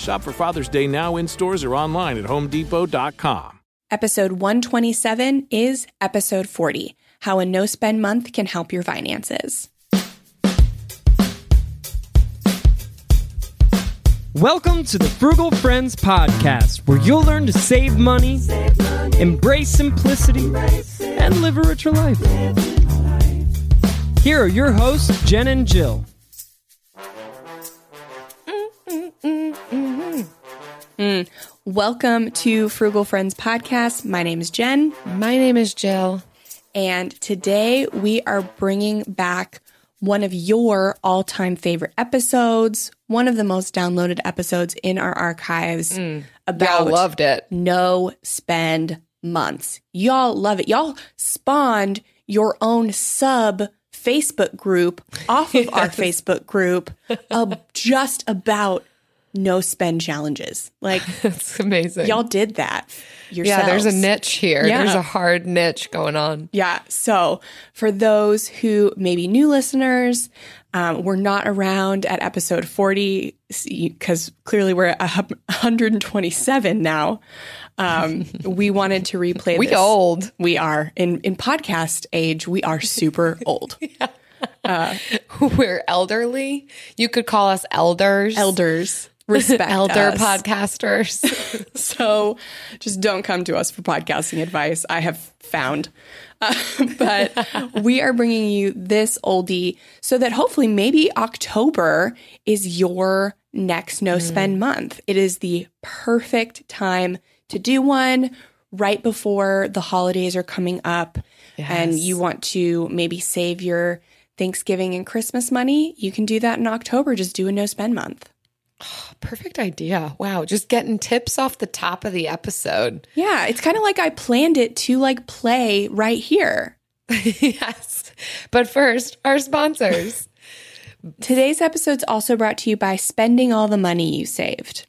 Shop for Father's Day now in stores or online at homedepot.com. Episode 127 is episode 40 How a No Spend Month Can Help Your Finances. Welcome to the Frugal Friends Podcast, where you'll learn to save money, embrace simplicity, and live a richer life. Here are your hosts, Jen and Jill. Mm-hmm. Mm-hmm. Welcome to Frugal Friends Podcast. My name is Jen, My name is Jill. and today we are bringing back one of your all time favorite episodes, one of the most downloaded episodes in our archives mm. about Y'all loved it. no spend months. Y'all love it. Y'all spawned your own sub Facebook group off of our Facebook group of just about no spend challenges. Like It's amazing. y'all did that yourselves. yeah, there's a niche here. Yeah. There's a hard niche going on. Yeah. So for those who may be new listeners, um, we're not around at episode 40 because clearly we're at 127 now. Um, we wanted to replay We this. old. We are. In, in podcast age, we are super old. We're elderly. You could call us elders. Elders. Respect Elder us. podcasters. So just don't come to us for podcasting advice. I have found. Uh, but we are bringing you this oldie so that hopefully maybe October is your next no spend month. It is the perfect time to do one right before the holidays are coming up and you want to maybe save your Thanksgiving and Christmas money. You can do that in October. Just do a no spend month. Perfect idea. Wow. Just getting tips off the top of the episode. Yeah, it's kind of like I planned it to like play right here. yes. But first, our sponsors. Today's episode's also brought to you by spending all the money you saved.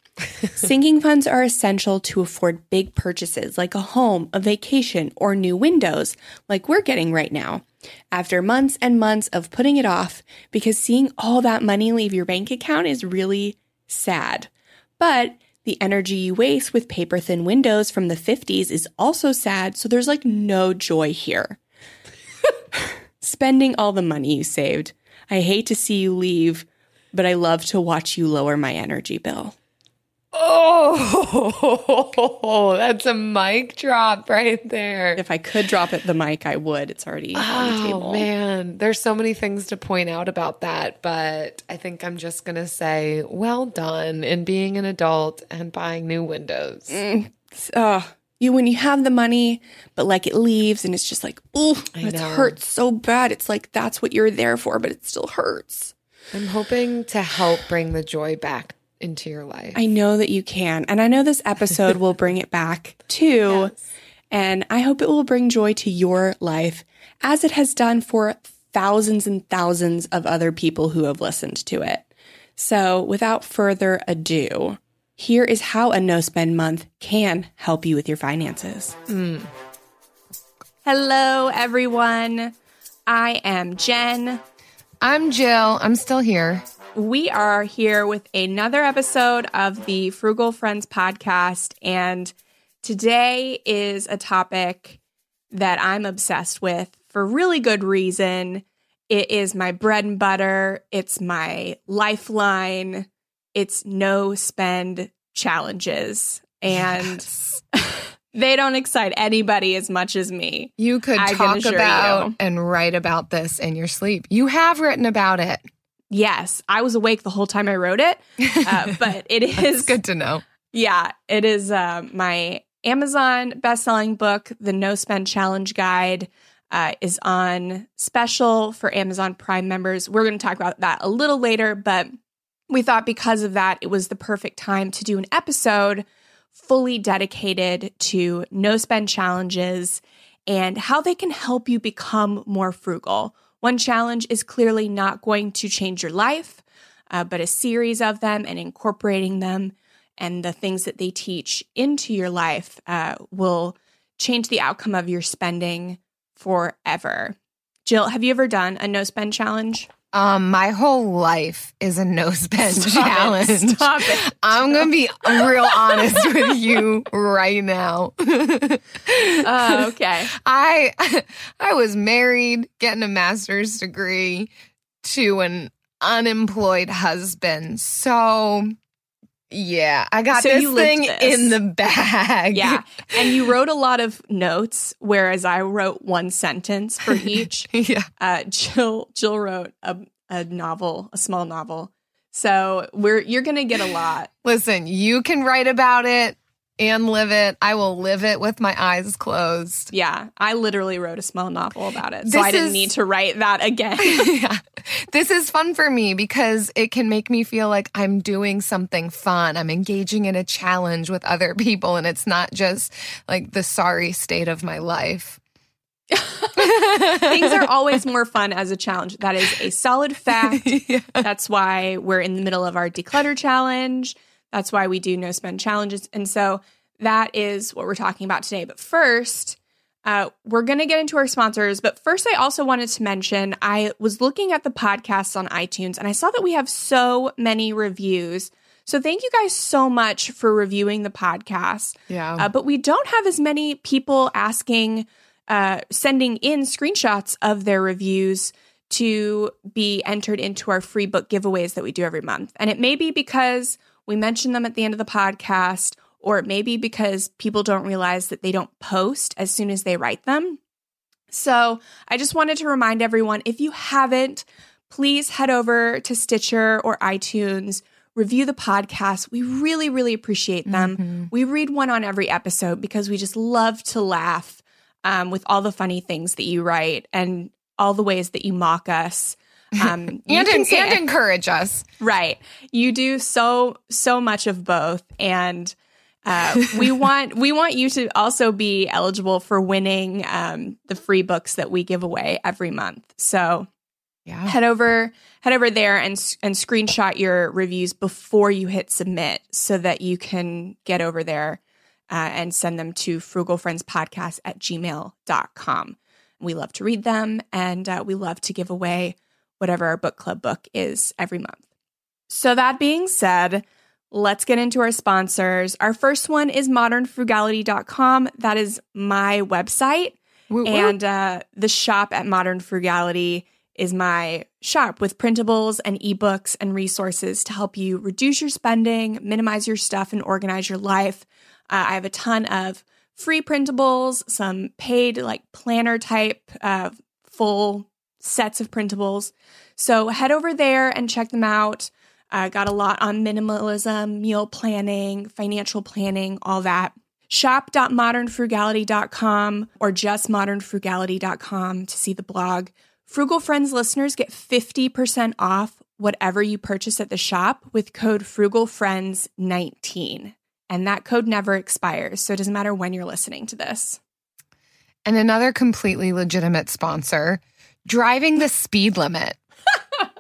Sinking funds are essential to afford big purchases like a home, a vacation, or new windows, like we're getting right now. After months and months of putting it off, because seeing all that money leave your bank account is really sad. But the energy you waste with paper thin windows from the 50s is also sad, so there's like no joy here. Spending all the money you saved. I hate to see you leave, but I love to watch you lower my energy bill. Oh, that's a mic drop right there. If I could drop it the mic, I would. It's already on the Oh table. man, there's so many things to point out about that, but I think I'm just gonna say, well done in being an adult and buying new windows. Uh, you when you have the money, but like it leaves and it's just like, oh, it hurts so bad. It's like that's what you're there for, but it still hurts. I'm hoping to help bring the joy back into your life. I know that you can. And I know this episode will bring it back too. And I hope it will bring joy to your life as it has done for thousands and thousands of other people who have listened to it. So without further ado, here is how a no spend month can help you with your finances. Mm. Hello, everyone. I am Jen. I'm Jill. I'm still here. We are here with another episode of the Frugal Friends podcast. And today is a topic that I'm obsessed with for really good reason. It is my bread and butter, it's my lifeline, it's no spend challenges. and they don't excite anybody as much as me. You could I talk about you. and write about this in your sleep. You have written about it. Yes, I was awake the whole time I wrote it, uh, but It's is good to know. Yeah, it is uh, my Amazon best-selling book, The No Spend Challenge Guide. Uh, is on special for Amazon Prime members. We're going to talk about that a little later, but we thought because of that, it was the perfect time to do an episode fully dedicated to no spend challenges and how they can help you become more frugal. One challenge is clearly not going to change your life, uh, but a series of them and incorporating them and the things that they teach into your life uh, will change the outcome of your spending forever. Jill, have you ever done a no spend challenge? Um, my whole life is a no spend Stop it. challenge. Stop it. I'm gonna be real honest with you right now. Oh, okay. I I was married, getting a master's degree to an unemployed husband. So yeah, I got So this thing this. in the bag. Yeah. And you wrote a lot of notes, whereas I wrote one sentence for each. yeah. Uh, Jill Jill wrote a, a novel, a small novel. So we're you're gonna get a lot. Listen, you can write about it and live it. I will live it with my eyes closed. Yeah, I literally wrote a small novel about it, so This I didn't is- need to write that again. yeah. This is fun for me because it can make me feel like I'm doing something fun. I'm engaging in a challenge with other people, and it's not just like the sorry state of my life. Things are always more fun as a challenge. That is a solid fact. That's why we're in the middle of our declutter challenge. That's why we do no spend challenges. And so that is what we're talking about today. But first, uh, we're going to get into our sponsors. But first, I also wanted to mention I was looking at the podcasts on iTunes and I saw that we have so many reviews. So thank you guys so much for reviewing the podcast. Yeah. Uh, but we don't have as many people asking, uh, sending in screenshots of their reviews to be entered into our free book giveaways that we do every month. And it may be because we mention them at the end of the podcast, or it may be because people don't realize that they don't post as soon as they write them. So I just wanted to remind everyone if you haven't, please head over to Stitcher or iTunes, review the podcast. We really, really appreciate them. We read one on every episode because we just love to laugh um, with all the funny things that you write and all the ways that you mock us. Um, and, en- and encourage us. Right. You do so so much of both and uh, we want we want you to also be eligible for winning um, the free books that we give away every month. So Yeah. head over head over there and and screenshot your reviews before you hit submit so that you can get over there uh, and send them to frugalfriendspodcast at gmail.com. We love to read them and uh, we love to give away whatever our book club book is every month. So, that being said, let's get into our sponsors. Our first one is modernfrugality.com. That is my website. Woo, woo. And uh, the shop at Modern Frugality is my shop with printables and ebooks and resources to help you reduce your spending, minimize your stuff, and organize your life. Uh, I have a ton of free printables, some paid, like planner type, uh, full sets of printables. So head over there and check them out. Uh, got a lot on minimalism, meal planning, financial planning, all that. Shop.modernfrugality.com or just modernfrugality.com to see the blog. Frugal Friends listeners get 50% off whatever you purchase at the shop with code FrugalFriends19. And that code never expires, so it doesn't matter when you're listening to this. and another completely legitimate sponsor, driving the speed limit.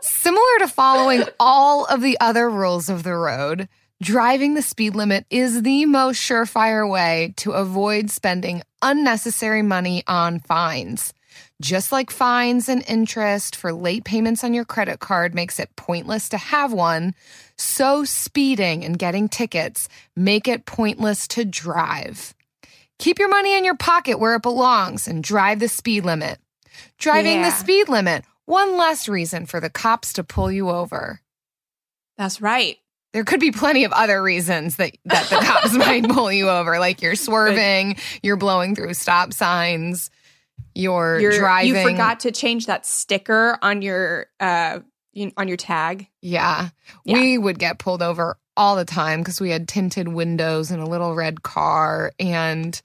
Similar to following all of the other rules of the road, driving the speed limit is the most surefire way to avoid spending unnecessary money on fines. Just like fines and interest for late payments on your credit card makes it pointless to have one, so speeding and getting tickets make it pointless to drive. Keep your money in your pocket where it belongs and drive the speed limit. Driving the speed limit, one less reason for the cops to pull you over. That's right. there could be plenty of other reasons that, that the cops might pull you over. Like you're swerving, you're blowing through stop signs, you're, You're, driving. You forgot to change that sticker on your uh on your tag. Yeah. Yeah. We would get pulled over all the time because we had tinted windows and a little red car and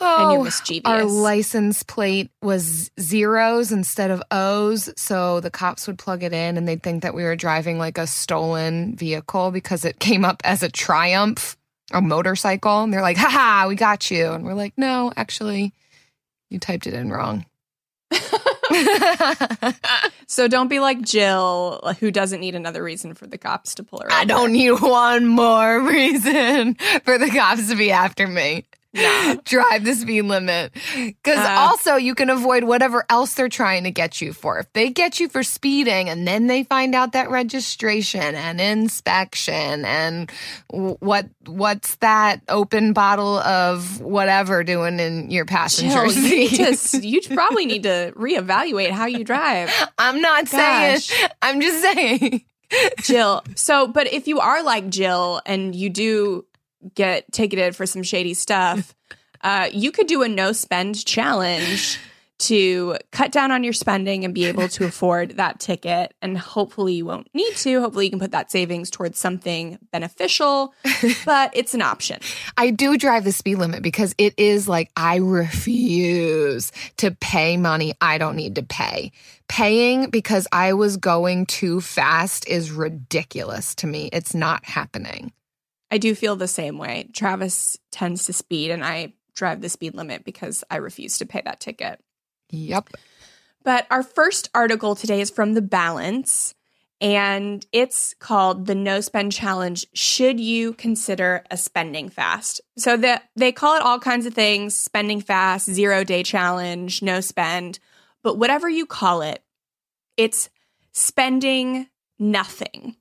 And you're oh, mischievous. our license plate was zeros instead of O's. So the cops would plug it in and they'd think that we were driving like a stolen vehicle because it came up as a Triumph, a motorcycle. And they're like, haha, we got you. And we're like, no, actually, you typed it in wrong. So don't be like Jill, who doesn't need another reason for the cops to pull her over. I don't need one more reason for the cops to be after me. Drive the speed limit. Because Uh. also, you can avoid whatever else they're trying to get you for. If they get you for speeding and then they find out that registration and inspection and what what's that open bottle of whatever doing in your passenger you, seat? to s- you probably need to reevaluate how you drive. I'm not Gosh. saying. I'm just saying. Jill. So, but if you are like Jill and you do get ticketed for some shady stuff, uh, you could do a no spend challenge to cut down on your spending and be able to afford that ticket. And hopefully you won't need to. Hopefully you can put that savings towards something beneficial, but it's an option. I do drive the speed limit because it is like I refuse to pay money I don't need to pay. Paying because I was going too fast is ridiculous to me. It's not happening. I do feel the same way. Travis tends to speed and I drive the speed limit because I refuse to pay that ticket. Yep. But our first article today is from The Balance, and it's called The No Spend Challenge Should You Consider a Spending Fast? So the, they call it all kinds of things spending fast, zero day challenge, no spend. But whatever you call it, it's spending nothing.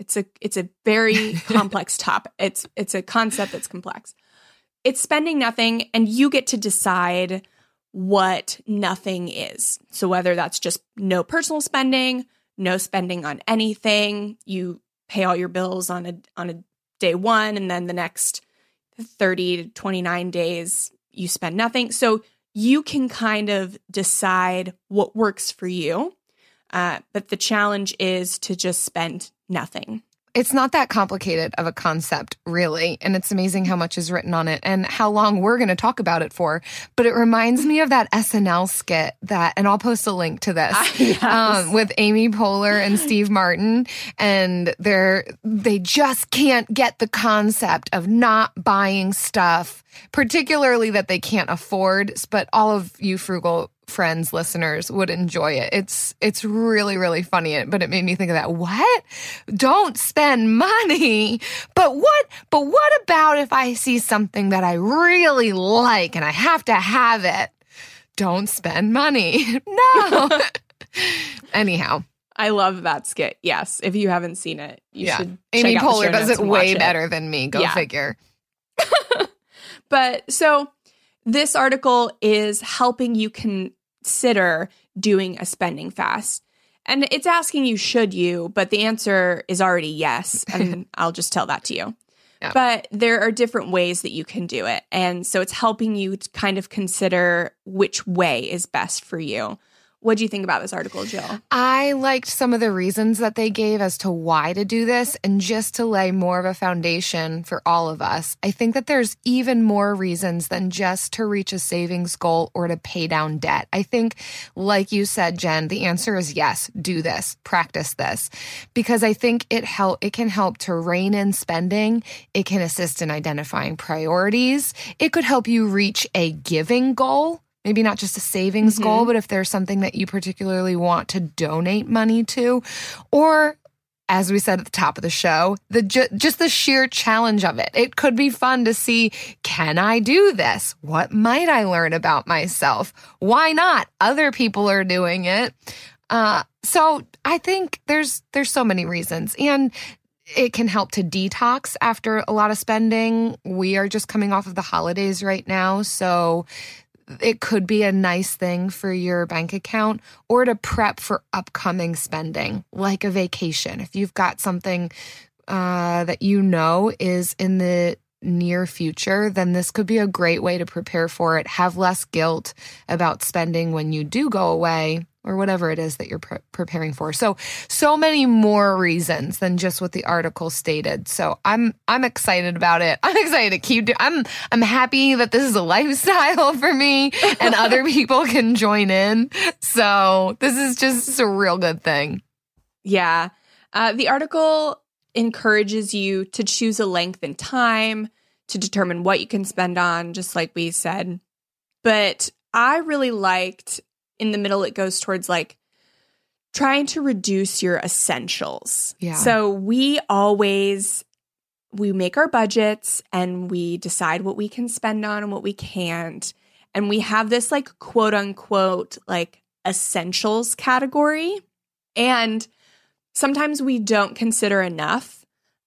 It's a it's a very complex topic. It's it's a concept that's complex. It's spending nothing and you get to decide what nothing is. So whether that's just no personal spending, no spending on anything, you pay all your bills on a on a day 1 and then the next 30 to 29 days you spend nothing. So you can kind of decide what works for you. Uh, but the challenge is to just spend nothing. It's not that complicated of a concept, really. And it's amazing how much is written on it and how long we're going to talk about it for. But it reminds me of that SNL skit that, and I'll post a link to this. Yes. um, with Amy Poehler and Steve Martin, and they're they just can't get the concept of not buying stuff, particularly that they can't afford. But all of you frugal friends, listeners would enjoy it. It's it's really really funny, but it made me think of that. What? Don't spend money. But what? But what about if I see something that I really like and I have to have it? Don't spend money. No. Anyhow, I love that skit. Yes, if you haven't seen it, you yeah. should. Amy Poehler does it way better than me. Go Yeah. figure. But so this article is helping you consider doing a spending fast. And it's asking you, should you? But the answer is already yes. And I'll just tell that to you. Yeah. But there are different ways that you can do it. And so it's helping you to kind of consider which way is best for you. What do you think about this article, Jill? I liked some of the reasons that they gave as to why to do this and just to lay more of a foundation for all of us. I think that there's even more reasons than just to reach a savings goal or to pay down debt. I think, like you said, Jen, the answer is yes, do this, practice this, because I think it help, it can help to rein in spending. It can assist in identifying priorities. It could help you reach a giving goal maybe not just a savings Mhm. goal, but if there's something that you particularly want to donate money to, or as we said at the top of the show, the ju- just the sheer challenge of it. It could be fun to see, can I do this? What might I learn about myself? Why not? Other people are doing it. Uh, so I think there's there's so many reasons. And it can help to detox after a lot of spending. We are just coming off of the holidays right now, so it could be a nice thing for your bank account or to prep for upcoming spending, like a vacation. If you've got something uh, that you know is in the near future, then this could be a great way to prepare for it. Have less guilt about spending when you do go away or whatever it is that you're pre- preparing for. So so many more reasons than just what the article stated. So I'm I'm excited about it. I'm excited to keep do- I'm I'm happy that this is a lifestyle for me and other people can join in. So this is just a real good thing. Yeah. Uh, the article encourages you to choose a length and time to determine what you can spend on, just like we said. But I really liked in the middle, it goes towards like trying to reduce your essentials. Yeah. So we always we make our budgets and we decide what we can spend on and what we can't. And we have this like quote unquote like essentials category. And sometimes we don't consider enough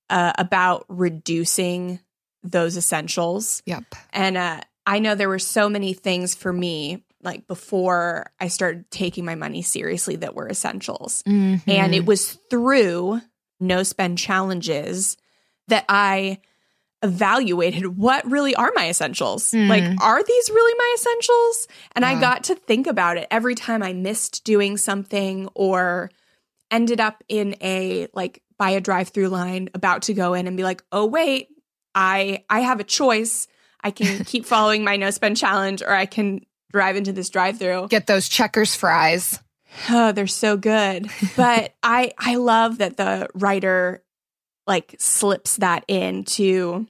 uh, about reducing those essentials. Yep. And uh, I know there were so many things for me, like before I started taking my money seriously, that were essentials. Mm-hmm. And it was through no spend challenges that I evaluated what really are my essentials. Mm. Like, are these really my essentials? And I got to think about it every time I missed doing something or ended up in a like by a drive-through line about to go in and be like, "Oh wait, I I have a choice. I can keep following my no spend challenge or I can drive into this drive-through." Get those checkers fries. Oh, they're so good. But I I love that the writer like slips that in to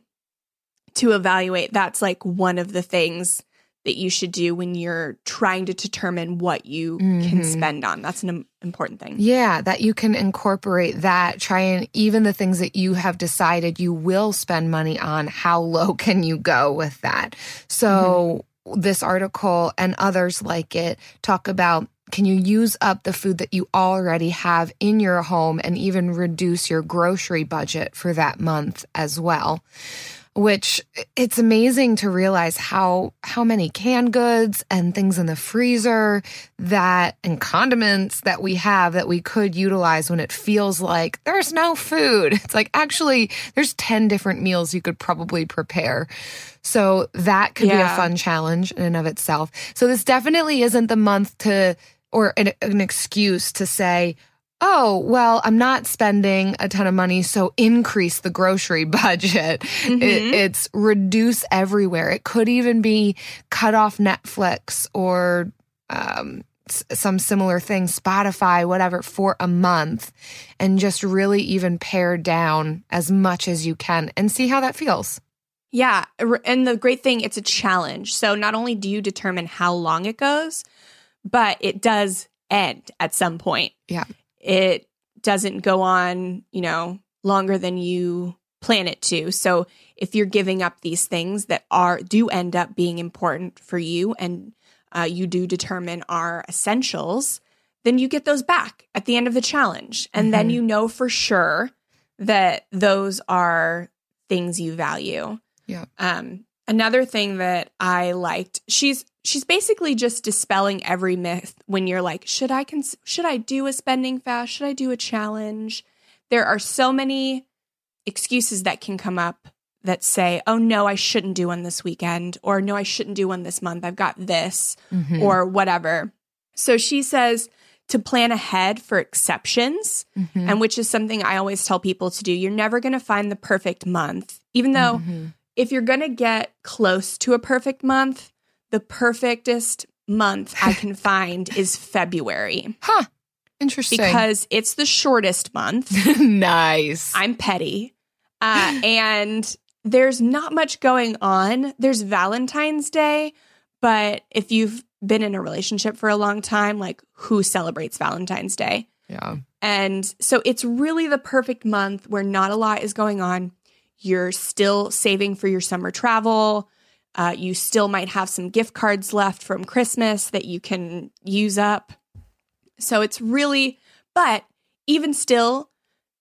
to evaluate. That's like one of the things that you should do when you're trying to determine what you can Mhm. spend on. That's an important thing. Yeah, that you can incorporate that. Try and even the things that you have decided you will spend money on, how low can you go with that? So, this article and others like it talk about can you use up the food that you already have in your home and even reduce your grocery budget for that month as well? Which it's amazing to realize how how many canned goods and things in the freezer that and condiments that we have that we could utilize when it feels like there's no food. It's like actually there's 10 different meals you could probably prepare. So that could be a fun challenge in and of itself. So this definitely isn't the month to or an, an excuse to say, oh, well, I'm not spending a ton of money, so increase the grocery budget. Mhm. It, it's reduce everywhere. It could even be cut off Netflix or um, some similar thing, Spotify, whatever, for a month, and just really even pare down as much as you can and see how that feels. Yeah. And the great thing, it's a challenge. So not only do you determine how long it goes, but it does end at some point. Yeah. It doesn't go on, you know, longer than you plan it to. So if you're giving up these things that are do end up being important for you and uh, you do determine are essentials, then you get those back at the end of the challenge. And then Mhm. you know for sure that those are things you value. Yeah. Um, another thing that I liked, she's she's basically just dispelling every myth when you're like, should I cons- should I do a spending fast? Should I do a challenge? There are so many excuses that can come up that say, "Oh no, I shouldn't do one this weekend," or "No, I shouldn't do one this month. I've got this." Mhm. or whatever. So she says to plan ahead for exceptions, Mhm. and which is something I always tell people to do. You're never going to find the perfect month, even though Mhm. if you're going to get close to a perfect month, the perfectest month I can find is February Huh. Interesting. because it's the shortest month. nice. I'm petty. Uh, and there's not much going on. There's Valentine's Day, but if you've been in a relationship for a long time, like who celebrates Valentine's Day? yeah. And so it's really the perfect month where not a lot is going on. You're still saving for your summer travel. Uh, you still might have some gift cards left from Christmas that you can use up. So it's really, but even still,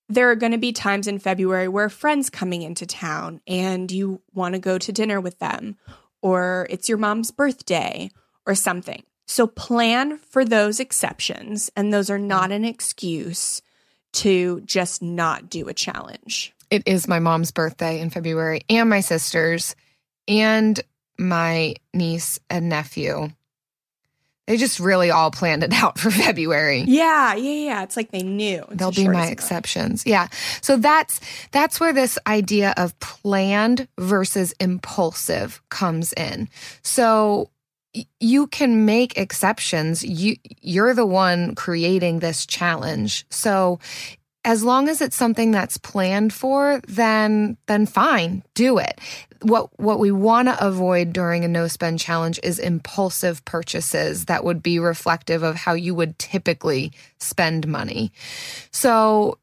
there are going to be times in February where friend's coming into town and you want to go to dinner with them, or it's your mom's birthday, or something. So plan for those exceptions, and those are not an excuse to just not do a challenge. It is my mom's birthday in February and my sister's and my niece and nephew. They just really all planned it out for February. Yeah, yeah, yeah. It's like they knew. It's They'll be my as it goes. exceptions. Yeah. So that's that's where this idea of planned versus impulsive comes in. So you can make exceptions. You you're the one creating this challenge. So as long as it's something that's planned for, then then fine, do it. What what we want to avoid during a no spend challenge is impulsive purchases that would be reflective of how you would typically spend money. So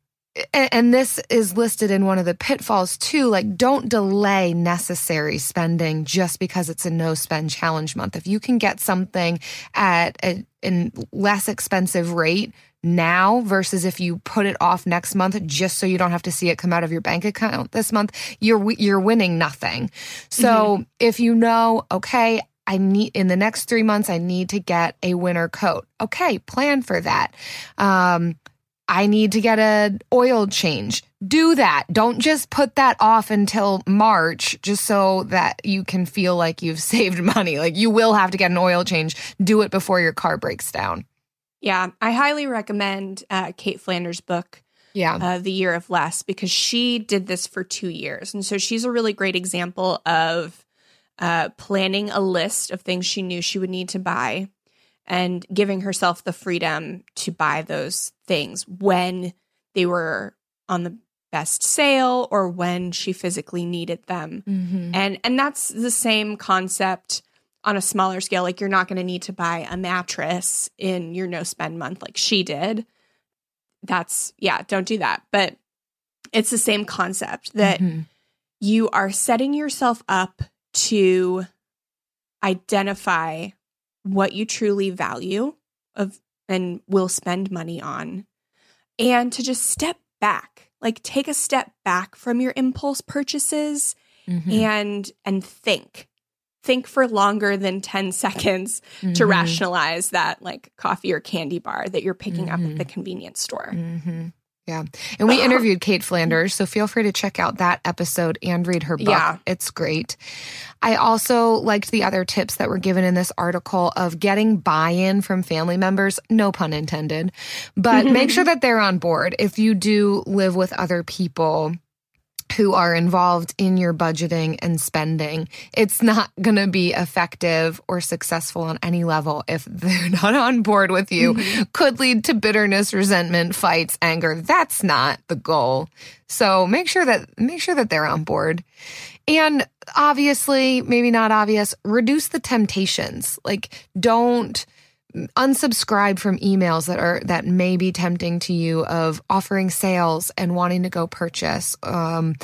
and, and this is listed in one of the pitfalls too like don't delay necessary spending just because it's a no spend challenge month if you can get something at a, a less expensive rate now versus if you put it off next month just so you don't have to see it come out of your bank account this month you're you're winning nothing so if you know okay I need in the next three months, I need to get a winter coat. Okay, plan for that. Um, I need to get an oil change. Do that. Don't just put that off until March just so that you can feel like you've saved money. Like you will have to get an oil change. Do it before your car breaks down. Yeah, I highly recommend uh, Cait Flanders' book, Yeah. uh, The Year of Less, because she did this for two years. And so she's a really great example of uh, planning a list of things she knew she would need to buy and giving herself the freedom to buy those things when they were on the best sale or when she physically needed them. Mhm. And and that's the same concept on a smaller scale like you're not going to need to buy a mattress in your no spend month like she did. That's yeah, don't do that. But it's the same concept that Mhm. you are setting yourself up to identify what you truly value of and will spend money on and to just step back like take a step back from your impulse purchases Mhm. and and think think for longer than 10 seconds to Mhm. rationalize that like coffee or candy bar that you're picking up Mhm. at the convenience store hmm Yeah. And we interviewed Cait Flanders, so feel free to check out that episode and read her book. Yeah. It's great. I also liked the other tips that were given in this article of getting buy in from family members, no pun intended, but make sure that they're on board. If you do live with other people, who are involved in your budgeting and spending. It's not going to be effective or successful on any level if they're not on board with you. Mm-hmm. Could lead to bitterness, resentment, fights, anger. That's not the goal. So make sure that make sure that they're on board. And obviously, maybe not obvious, reduce the temptations. Like don't unsubscribe from emails that are that may be tempting to you of offering sales and wanting to go purchase. Um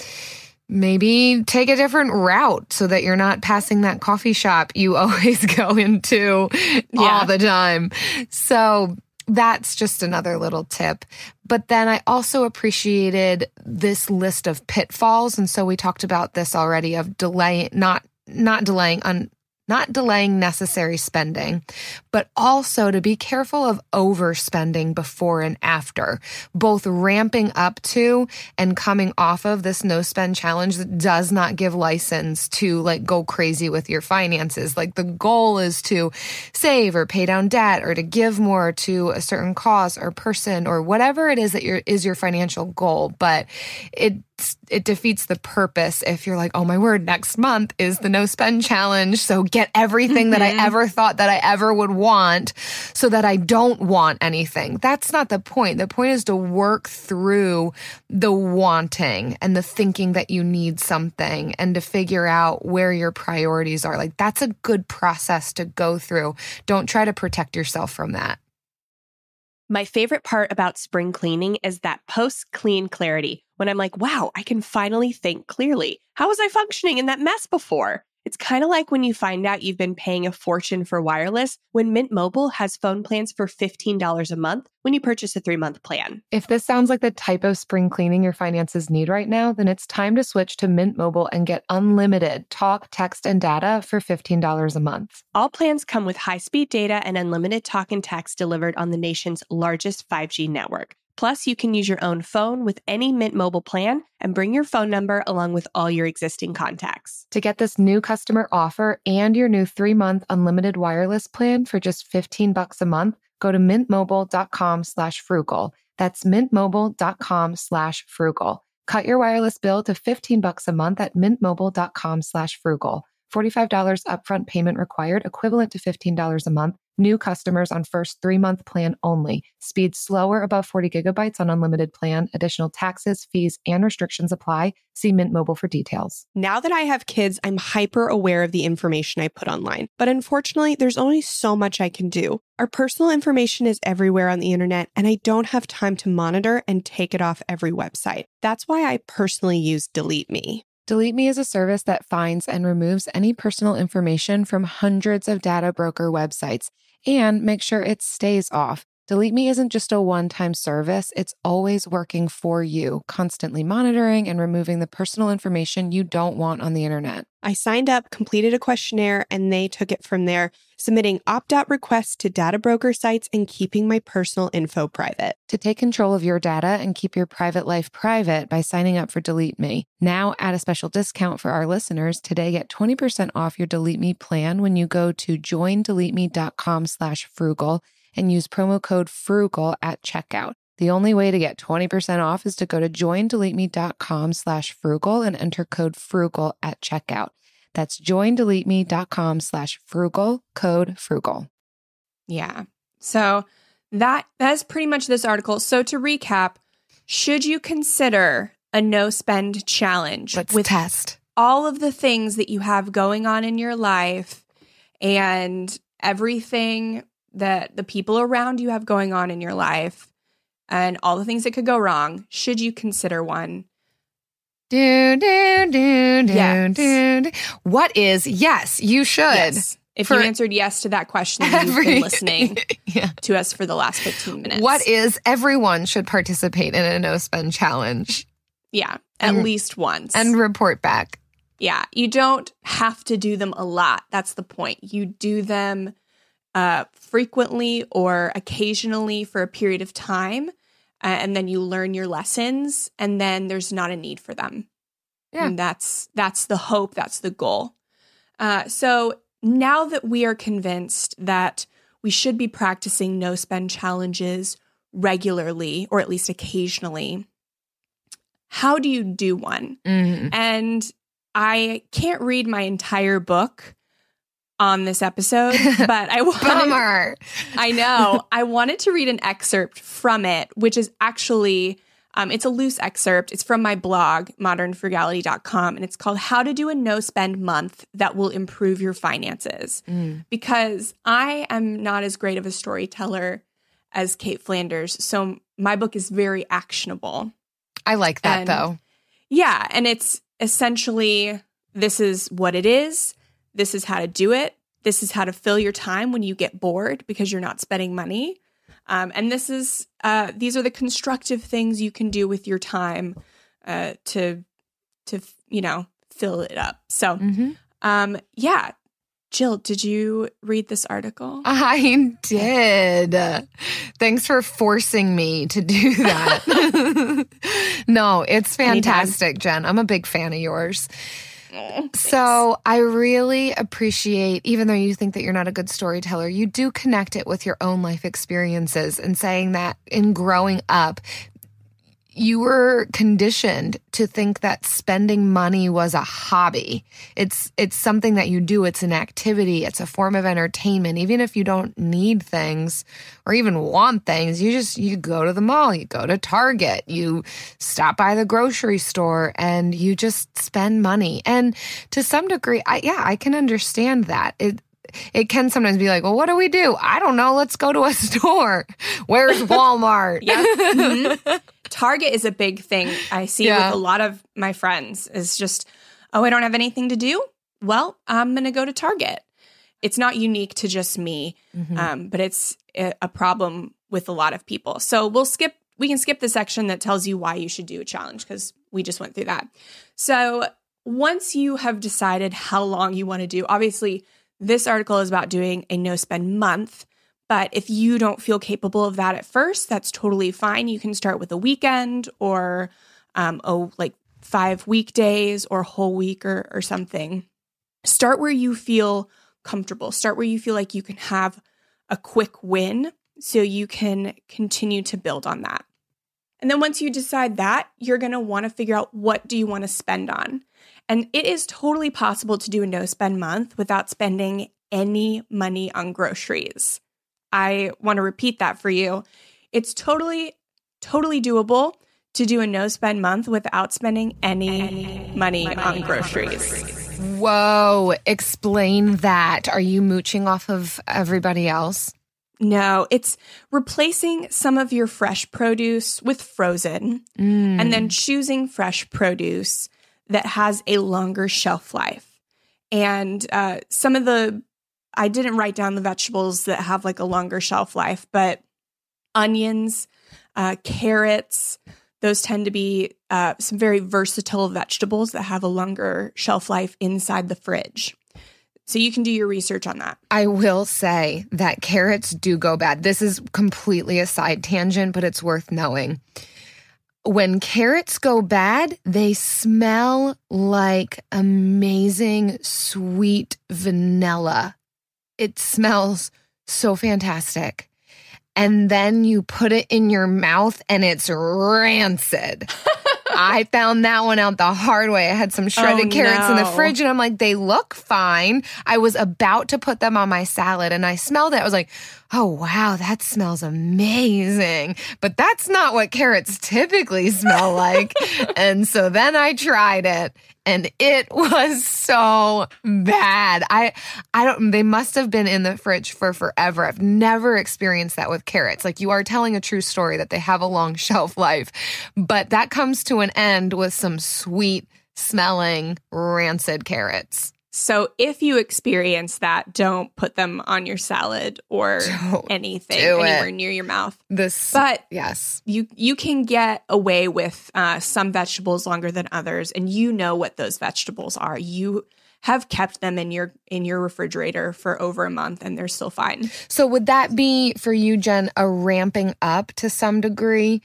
maybe take a different route so that you're not passing that coffee shop you always go into Yeah. all the time. So that's just another little tip. But then i also appreciated this list of pitfalls. And so we talked about this already of delay not not delaying on not delaying necessary spending, but also to be careful of overspending before and after, both ramping up to and coming off of this no spend challenge that does not give license to like go crazy with your finances. Like the goal is to save or pay down debt or to give more to a certain cause or person or whatever it is that your is your financial goal, but it it defeats the purpose if you're like, oh my word, next month is the no spend challenge. So get everything that I mm-hmm. ever thought that I ever would want so that I don't want anything. That's not the point. The point is to work through the wanting and the thinking that you need something and to figure out where your priorities are. Like that's a good process to go through. Don't try to protect yourself from that. My favorite part about spring cleaning is that post clean clarity. When I'm like, wow, I can finally think clearly. How was I functioning in that mess before? It's kind of like when you find out you've been paying a fortune for wireless when Mint Mobile has phone plans for $15 a month when you purchase a three month plan. If this sounds like the type of spring cleaning your finances need right now, then it's time to switch to Mint Mobile and get unlimited talk, text, and data for $15 a month. All plans come with high speed data and unlimited talk and text delivered on the nation's largest 5G network. Plus, you can use your own phone with any Mint Mobile plan and bring your phone number along with all your existing contacts. To get this new customer offer and your new three-month unlimited wireless plan for just 15 bucks a month, go to mintmobile.com slash frugal. That's mintmobile.com slash frugal. Cut your wireless bill to 15 bucks a month at mintmobile.com slash frugal. $45 upfront payment required, equivalent to $15 a month. New customers on first three month plan only. Speed slower above 40 gigabytes on unlimited plan. Additional taxes, fees, and restrictions apply. See Mint Mobile for details. Now that I have kids, I'm hyper aware of the information I put online. But unfortunately, there's only so much I can do. Our personal information is everywhere on the internet, and I don't have time to monitor and take it off every website. That's why I personally use Delete Me. Delete Me is a service that finds and removes any personal information from hundreds of data broker websites and make sure it stays off. Delete Me isn't just a one time service, it's always working for you, constantly monitoring and removing the personal information you don't want on the internet. I signed up, completed a questionnaire, and they took it from there, submitting opt out requests to data broker sites and keeping my personal info private. To take control of your data and keep your private life private by signing up for Delete Me. Now, at a special discount for our listeners, today get 20% off your Delete Me plan when you go to joindeleteme.com slash frugal and use promo code FRUGAL at checkout. The only way to get 20% off is to go to joindeleteme.com slash frugal and enter code FRUGAL at checkout. That's joindeleteme.com slash frugal, code FRUGAL. Yeah. So that that's pretty much this article. So to recap, should you consider a no spend challenge Let's with test. all of the things that you have going on in your life and everything that the people around you have going on in your life and all the things that could go wrong? Should you consider one? Do, do, do, do, Yes. do, do. What is, yes, you should. Yes. If you answered yes to that question, then you've been listening yeah. to us for the last 15 minutes. What is everyone should participate in a no spend challenge Yeah, at And- least once. and report back. Yeah, you don't have to do them a lot. That's the point. You do them uh, frequently or occasionally for a period of time, uh, and then you learn your lessons, and then there's not a need for them. Yeah. And that's that's the hope. That's the goal. Uh, so now that we are convinced that we should be practicing no spend challenges regularly or at least occasionally, how do you do one? Mhm. And I can't read my entire book on this episode, but I wanted, Bummer. I know. I wanted to read an excerpt from it, which is actually um, it's a loose excerpt. It's from my blog, modernfrugality.com, and it's called How to Do a No Spend Month That Will Improve Your Finances. Mm. Because I am not as great of a storyteller as Cait Flanders. So my book is very actionable. I like that And- though. Yeah, and it's essentially this is what it is. This is how to do it. This is how to fill your time when you get bored because you're not spending money. Um, and this is uh, these are the constructive things you can do with your time uh, to to you know fill it up. So Mhm. um, yeah, Jill, did you read this article? I did. Thanks for forcing me to do that. no, it's fantastic, Jen. I'm a big fan of yours. Oh, so I really appreciate, even though you think that you're not a good storyteller, you do connect it with your own life experiences and saying that in growing up, you were conditioned to think that spending money was a hobby. It's it's something that you do, it's an activity, it's a form of entertainment. Even if you don't need things or even want things, you just you go to the mall, you go to Target, you stop by the grocery store and you just spend money. And to some degree, I yeah, I can understand that. It it can sometimes be like, well, what do we do? I don't know. Let's go to a store. Where's Walmart? Yeah. Mhm. Target is a big thing I see Yeah. with a lot of my friends is just, oh, I don't have anything to do. Well, I'm going to go to Target. It's not unique to just me, Mm-hmm. um, but it's a a problem with a lot of people. So we'll skip, we can skip the section that tells you why you should do a challenge because we just went through that. So once you have decided how long you want to do, obviously, this article is about doing a no spend month. But if you don't feel capable of that at first, that's totally fine. You can start with a weekend or um, oh, like five weekdays or a whole week or, or something. Start where you feel comfortable. Start where you feel like you can have a quick win so you can continue to build on that. And then once you decide that, you're going to want to figure out what do you want to spend on. And it is totally possible to do a no spend month without spending any money on groceries. I want to repeat that for you. It's totally, totally doable to do a no spend month without spending any, money, on groceries. Whoa, explain that. Are you mooching off of everybody else? No, it's replacing some of your fresh produce with frozen and then choosing fresh produce that has a longer shelf life. And uh, some of the, I didn't write down the vegetables that have like a longer shelf life, but onions, uh, carrots, those tend to be uh, some very versatile vegetables that have a longer shelf life inside the fridge. So you can do your research on that. I will say that carrots do go bad. This is completely a side tangent, but it's worth knowing. When carrots go bad, they smell like amazing sweet vanilla. It smells so fantastic. And then you put it in your mouth and it's rancid. I found that one out the hard way. I had some shredded Oh, carrots in the fridge and I'm like, they look fine. I was about to put them on my salad and I smelled it. I was like, oh, wow, that smells amazing. But that's not what carrots typically smell like. and so then I tried it and it was so bad. I I don't they must have been in the fridge for forever. I've never experienced that with carrots. Like you are telling a true story that they have a long shelf life. But that comes to an end with some sweet smelling rancid carrots. So if you experience that, don't put them on your salad or Don't anything anywhere near your mouth. This But yes. you you can get away with uh, some vegetables longer than others, and you know what those vegetables are. You have kept them in your in your refrigerator for over a month, and they're still fine. So would that be for you, Jen, a ramping up to some degree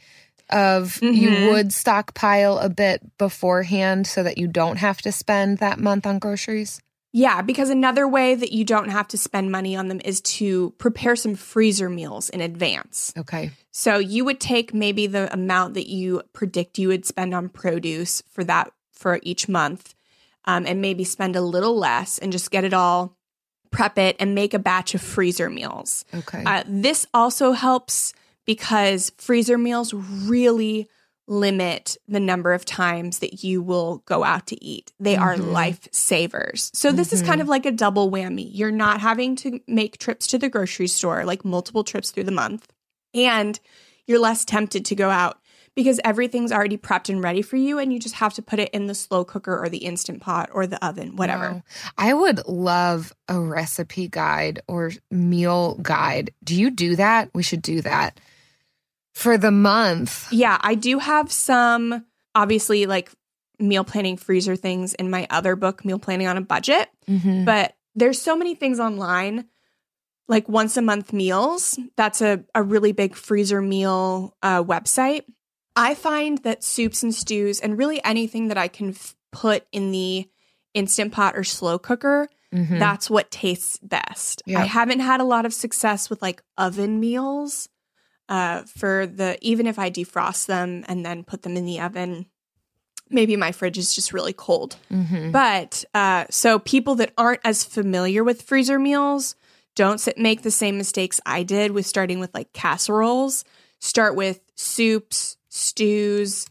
of you Mhm. would stockpile a bit beforehand so that you don't have to spend that month on groceries? Yeah, because another way that you don't have to spend money on them is to prepare some freezer meals in advance. Okay. So you would take maybe the amount that you predict you would spend on produce for that for each month, um, and maybe spend a little less and just get it all, prep it, and make a batch of freezer meals. Okay. Uh, this also helps because freezer meals really limit the number of times that you will go out to eat. They are Mhm. lifesavers. So this is kind of like a double whammy. You're not having to make trips to the grocery store, like multiple trips through the month, and you're less tempted to go out because everything's already prepped and ready for you and you just have to put it in the slow cooker or the instant pot or the oven, whatever. Wow. I would love a recipe guide or meal guide. Do you do that? We should do that for the month. Yeah, I do have some obviously like meal planning freezer things in my other book, Meal Planning on a Budget, Mhm. but there's so many things online like once a month meals. That's a, a really big freezer meal uh, website. I find that soups and stews and really anything that I can f- put in the instant pot or slow cooker, Mhm. that's what tastes best. Yeah. I haven't had a lot of success with like oven meals uh, for the even if I defrost them and then put them in the oven. Maybe my fridge is just really cold. Mhm. But uh, so people that aren't as familiar with freezer meals don't sit, make the same mistakes I did with starting with like casseroles. Start with soups, stews,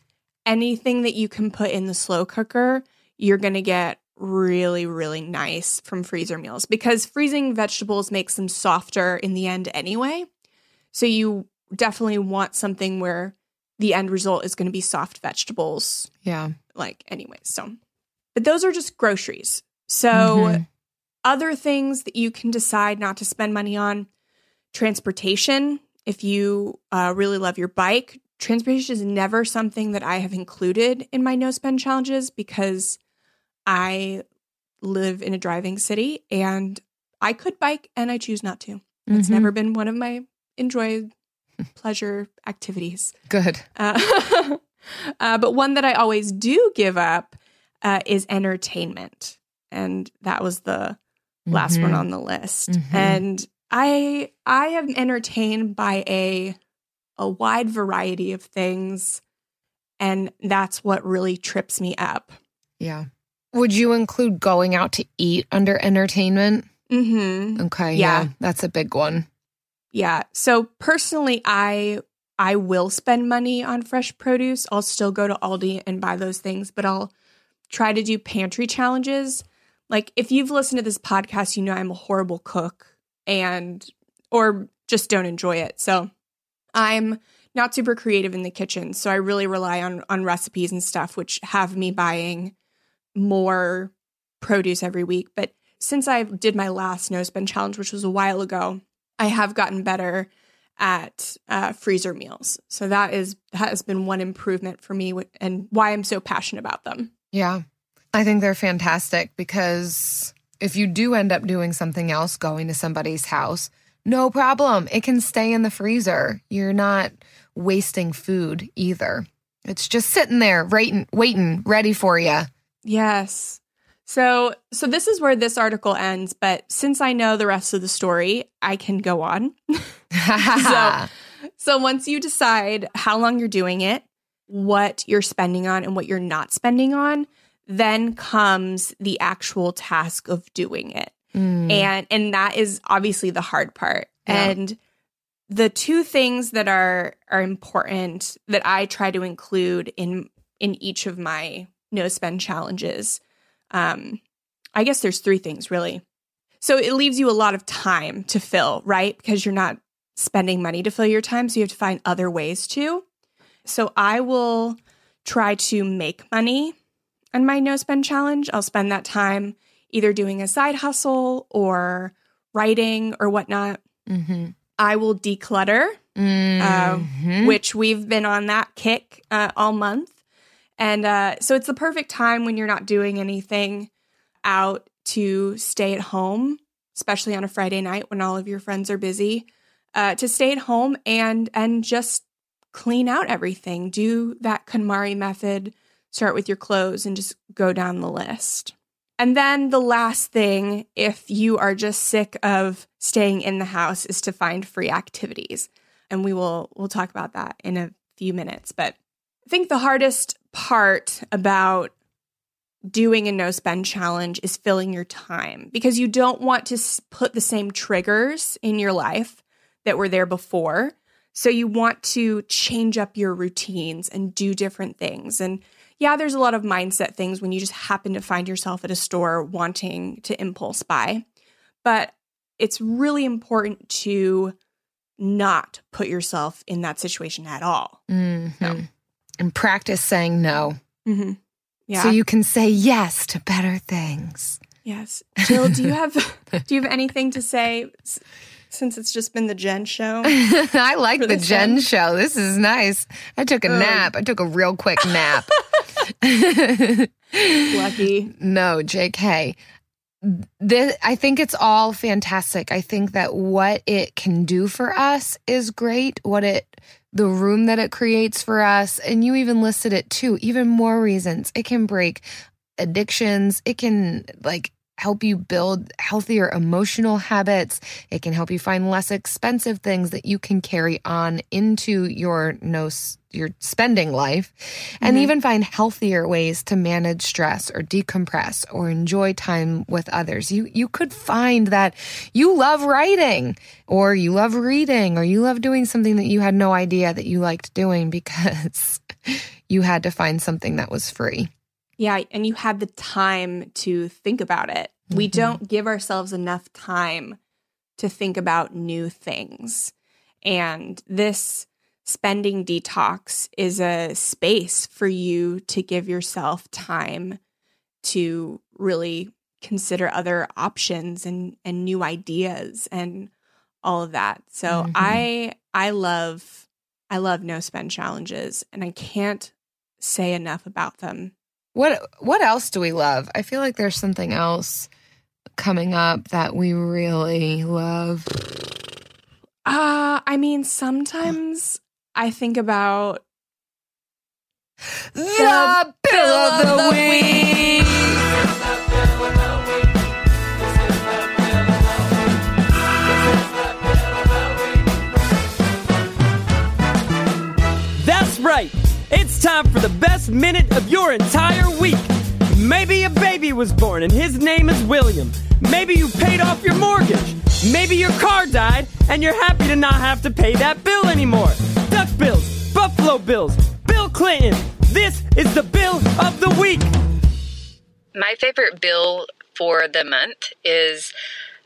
anything that you can put in the slow cooker. You're going to get really, really nice from freezer meals because freezing vegetables makes them softer in the end anyway. So you definitely want something where the end result is going to be soft vegetables, Yeah. like, anyways. So, but those are just groceries. So, Mhm. other things that you can decide not to spend money on transportation. If you uh, really love your bike, transportation is never something that I have included in my no spend challenges because I live in a driving city and I could bike and I choose not to. It's Mhm. never been one of my enjoyed pleasure activities. good. Uh, uh, but one that I always do give up uh, is entertainment. And that was the last one Mhm. on the list. Mhm. And I I am entertained by a a wide variety of things. And that's what really trips me up. Yeah. Would you include going out to eat under entertainment? Mm-hmm. Okay. Yeah. Yeah. That's a big one. Yeah. So personally, I I will spend money on fresh produce. I'll still go to Aldi and buy those things, but I'll try to do pantry challenges. Like if you've listened to this podcast, you know I'm a horrible cook and or just don't enjoy it. So I'm not super creative in the kitchen. So I really rely on on recipes and stuff which have me buying more produce every week. But since I did my last no spend challenge, which was a while ago, I have gotten better at uh, freezer meals. So that is that has been one improvement for me, and why I'm so passionate about them. Yeah. I think they're fantastic because if you do end up doing something else, going to somebody's house, no problem. It can stay in the freezer. You're not wasting food either. It's just sitting there, waiting, waiting, ready for you. Yes. So so this is where this article ends, but since I know the rest of the story, I can go on. So- So once you decide how long you're doing it, what you're spending on and what you're not spending on, then comes the actual task of doing it. Mm. and and that is obviously the hard part Yeah. and the two things that are are important that i try to include in in each of my no spend challenges um i guess there's three things really so it leaves you a lot of time to fill right because you're not spending money to fill your time so you have to find other ways to so i will try to make money on my no spend challenge i'll spend that time either doing a side hustle or writing or whatnot. Mhm. I will declutter, Mhm. which we've been on that kick uh, all month. And uh, so it's the perfect time when you're not doing anything out to stay at home, especially on a Friday night when all of your friends are busy, uh, to stay at home and and just clean out everything. Do that KonMari method. Start with your clothes and just go down the list. And then the last thing, if you are just sick of staying in the house, is to find free activities. And we will we'll talk about that in a few minutes. But think the hardest part about doing a no spend challenge is filling your time because you don't want to put the same triggers in your life that were there before. So you want to change up your routines and do different things. And yeah, there's a lot of mindset things when you just happen to find yourself at a store wanting to impulse buy. But it's really important to not put yourself in that situation at all. Mhm. No. And practice saying no. Mm-hmm. Yeah. So you can say yes to better things. yes. Jill, do you have do you have anything to say since it's just been the Jen show? I like the Jen one? show. This is nice. I took a Oh. nap. I took a real quick nap. Lucky. no, JK. This, I think it's all fantastic. I think that what it can do for us is great. What it, the room that it creates for us, and you even listed it too, even more reasons. It can break addictions. It can like help you build healthier emotional habits. It can help you find less expensive things that you can carry on into your no your spending life and Mhm. even find healthier ways to manage stress or decompress or enjoy time with others. You you could find that you love writing or you love reading or you love doing something that you had no idea that you liked doing because you had to find something that was free. Yeah, and you had the time to think about it. We Mhm. don't give ourselves enough time to think about new things. And this spending detox is a space for you to give yourself time to really consider other options and and new ideas and all of that. So Mhm. I I love I love no spend challenges and I can't say enough about them. What what else do we love? I feel like there's something else coming up that we really love. Uh I mean sometimes I think about The bill of the week. That's right. It's time for the best minute of your entire week. Maybe a baby was born and his name is William. Maybe you paid off your mortgage. Maybe your car died and you're happy to not have to pay that bill anymore. Duck bills, Buffalo bills, Bill Clinton. This is the bill of the week. My favorite bill for the month is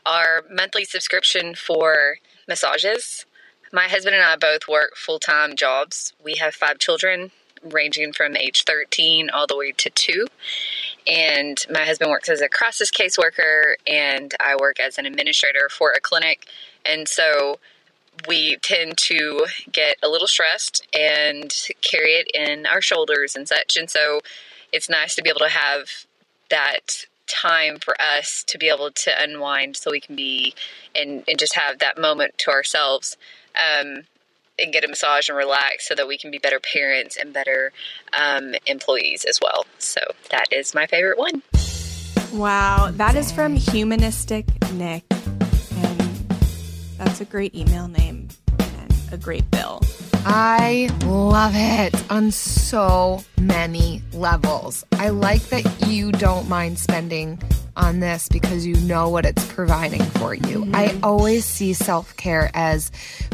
our monthly subscription for massages. My husband and I both work full time jobs. We have five children, ranging from age 13 all the way to two. And my husband works as a crisis caseworker, and I work as an administrator for a clinic. And so we tend to get a little stressed and carry it in our shoulders and such. And so it's nice to be able to have that time for us to be able to unwind so we can be and, and just have that moment to ourselves um, and get a massage and relax so that we can be better parents and better um, employees as well. So that is my favorite one. Wow, that is from Humanistic Nick. And that's a great email name and a great bill. I love it on so many levels. I like that you don't mind spending on this because you know what it's providing for you. Mm-hmm. I always see self care as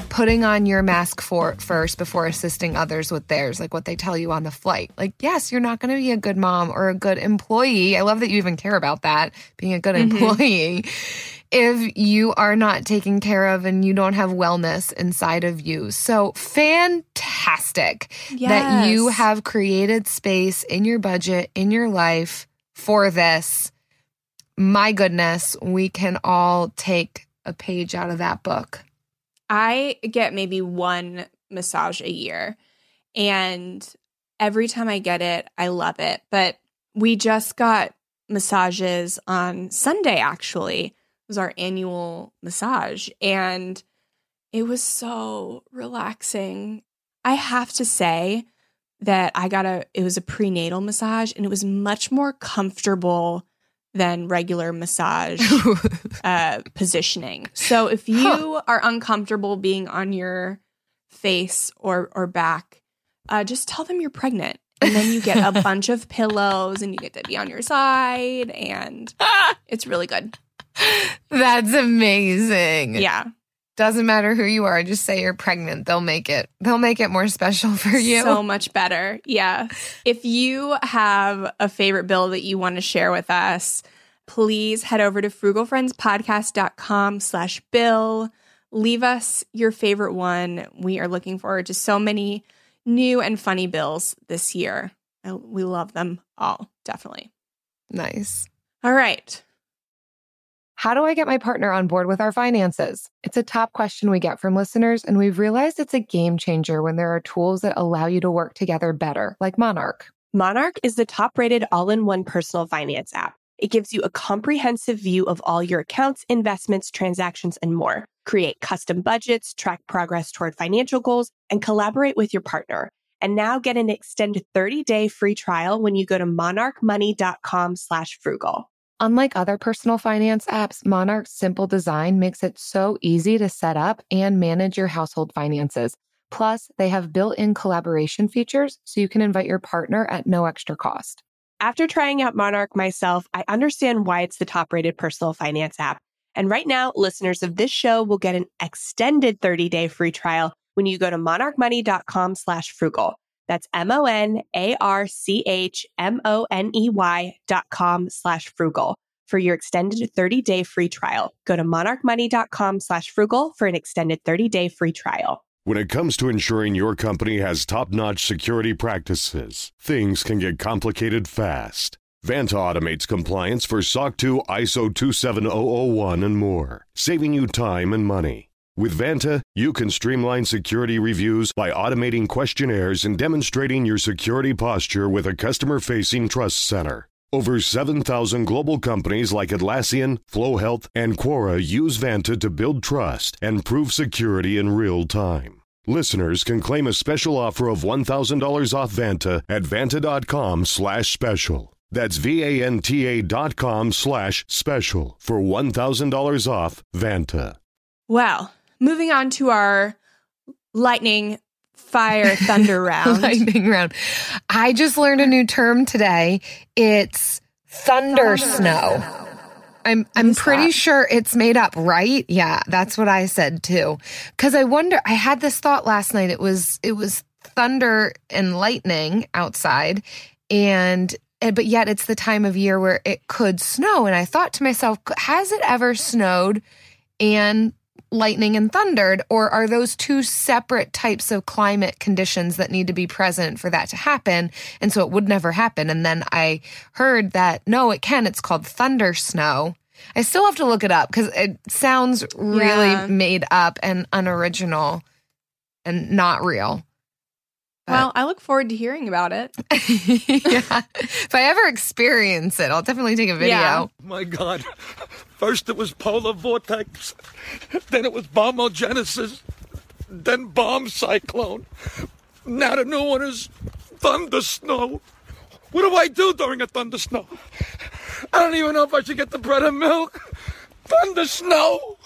putting on your mask for first before assisting others with theirs, like what they tell you on the flight. Like, yes, you're not going to be a good mom or a good employee. I love that you even care about that, being a good mm-hmm. employee if you are not taken care of and you don't have wellness inside of you. So fantastic that you have created space in your budget, in your life for this. My goodness, we can all take a page out of that book. I get maybe one massage a year. And every time I get it, I love it. But we just got massages on Sunday, actually. Was our annual massage. And it was so relaxing. I have to say that I got a, it was a prenatal massage and it was much more comfortable than regular massage uh, positioning. So if you are uncomfortable being on your face or or back, uh, just tell them you're pregnant, and then you get a bunch of pillows, and you get to be on your side, and it's really good. That's amazing. Yeah, Doesn't matter who you are, just say you're pregnant. They'll make it. They'll make it more special for you. so much better. Yeah. If you have a favorite bill that you want to share with us, please head over to frugalfriendspodcast.com slash bill. Leave us your favorite one. We are looking forward to so many new and funny bills this year. We love them all, definitely. nice. All right. How do I get my partner on board with our finances? It's a top question we get from listeners, and we've realized it's a game changer when there are tools that allow you to work together better, like Monarch. Monarch is the top rated all in one personal finance app. It gives you a comprehensive view of all your accounts, investments, transactions, and more. Create custom budgets, track progress toward financial goals, and collaborate with your partner. And now get an extended 30-day free trial when you go to monarchmoney.com slash frugal. Unlike other personal finance apps, Monarch's simple design makes it so easy to set up and manage your household finances. Plus, they have built in collaboration features so you can invite your partner at no extra cost. After trying out Monarch myself, I understand why it's the top rated personal finance app. And right now, listeners of this show will get an extended 30 day free trial when you go to monarchmoney.com slash frugal. That's M O N A R C H M O N E Y dot com slash frugal for your extended 30 day free trial. Go to monarchmoney.com slash frugal for an extended 30 day free trial. When it comes to ensuring your company has top notch security practices, things can get complicated fast. Vanta automates compliance for SOC 2, ISO 27001, and more, saving you time and money. With Vanta, you can streamline security reviews by automating questionnaires and demonstrating your security posture with a customer facing trust center. Over 7,000 global companies like Atlassian, Flo Health, and Quora use Vanta to build trust and prove security in real time. Listeners can claim a special offer of $1,000 off Vanta at vanta.com slash special. That's V-A-N-T-A dot com slash special for $1,000 off Vanta. Well, moving on to our lightning, fire, thunder round. lightning round. I just learned a new term today. It's thunder, snow. I'm I'm pretty that? sure it's made up, right? Yeah, that's what I said too. Cuz I wonder I had this thought last night. It was it was thunder and lightning outside and and- but yet it's the time of year where it could snow and I thought to myself, has it ever snowed and lightning and thundered or are those two separate types of climate conditions that need to be present for that to happen and so it would never happen and then i heard that no it can it's called thunder snow i still have to look it up because it sounds really Yeah. made up and unoriginal and not real well, I look forward to hearing about it. yeah if i ever experience it i'll definitely take a video Yeah. My God. First it was polar vortex, then it was bombogenesis, then bomb cyclone. Now the new one is thunder snow. What do I do during a thunder snow? I don't even know if I should get the bread and milk. Thunder snow.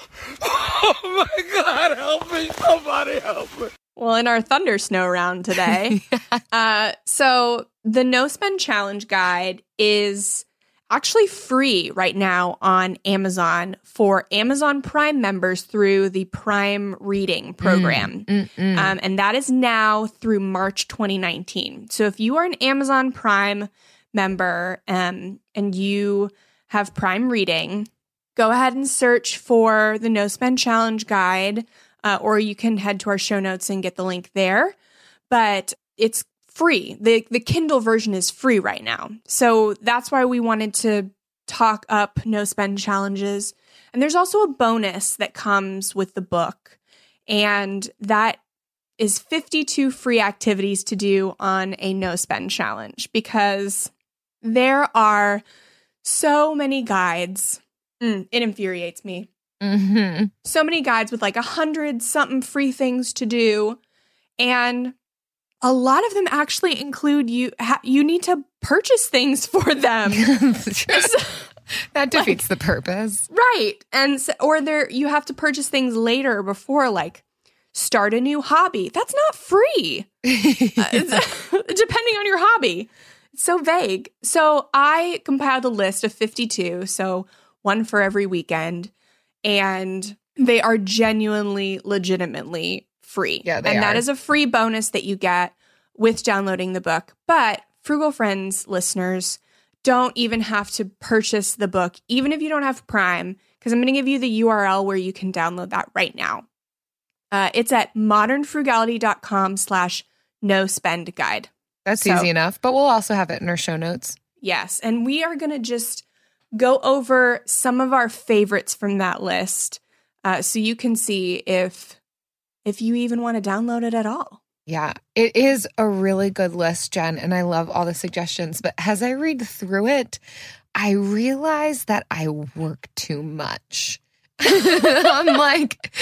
Oh my God, help me. Somebody help me. Well, in our thunder snow round today. uh, so the no spend challenge guide is actually free right now on Amazon for Amazon Prime members through the Prime Reading program. Um, and that is now through March 2019. So if you are an Amazon Prime member um, and you have Prime Reading, go ahead and search for the No Spend Challenge guide, uh, or you can head to our show notes and get the link there. But it's free. the The Kindle version is free right now, so that's why we wanted to talk up no spend challenges. And there's also a bonus that comes with the book, and that is 52 free activities to do on a no spend challenge because there are so many guides. Mm, it infuriates me. mm-hmm. So many guides with like a hundred something free things to do. And a lot of them actually include you, ha- you need to purchase things for them. that defeats the purpose Right. And so, or there you have to purchase things later before like start a new hobby. That's not free. Uh, depending on your hobby. It's so vague. So I compiled a list of 52, so one for every weekend, and they are genuinely legitimately free. Yeah, and that are. is a free bonus that you get with downloading the book. But Frugal Friends listeners don't even have to purchase the book, even if you don't have Prime, because I'm going to give you the URL where you can download that right now. Uh, it's at modernfrugality.com slash no spend guide. that's So- easy enough but we'll also have it in our show notes Yes. And we are going to just go over some of our favorites from that list uh, so you can see if if you even want to download it at all. Yeah, it is a really good list, Jen, and I love all the suggestions. But as I read through it, I realize that I work too much. I'm like,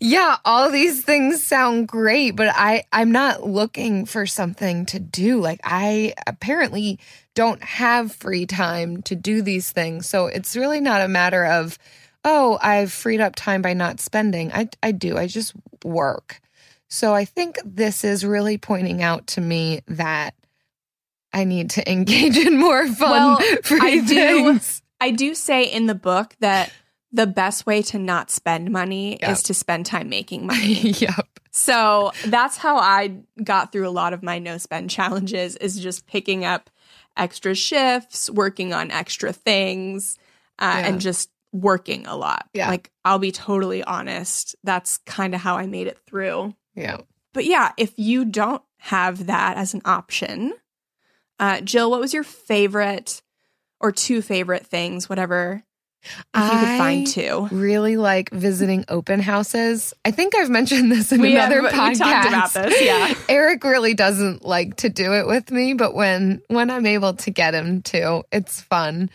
yeah, all these things sound great, but I I'm not looking for something to do. Like I apparently don't have free time to do these things. So it's really not a matter of oh, I've freed up time by not spending. I I do. I just work. So I think this is really pointing out to me that I need to engage in more fun Well, free I do- I do say in the book that the best way to not spend money Yep. is to spend time making money. yep. So that's how I got through a lot of my no spend challenges is just picking up extra shifts, working on extra things, uh, Yeah. and just working a lot. Yeah. Like I'll be totally honest, that's kind of how I made it through. Yeah. But yeah, if you don't have that as an option, uh, Jill, what was your favorite or two favorite things, whatever, if you could find I two? Really like visiting open houses. I think I've mentioned this in We have- another we podcast. talked about this, yeah. Eric really doesn't like to do it with me, but when when I'm able to get him to, it's fun.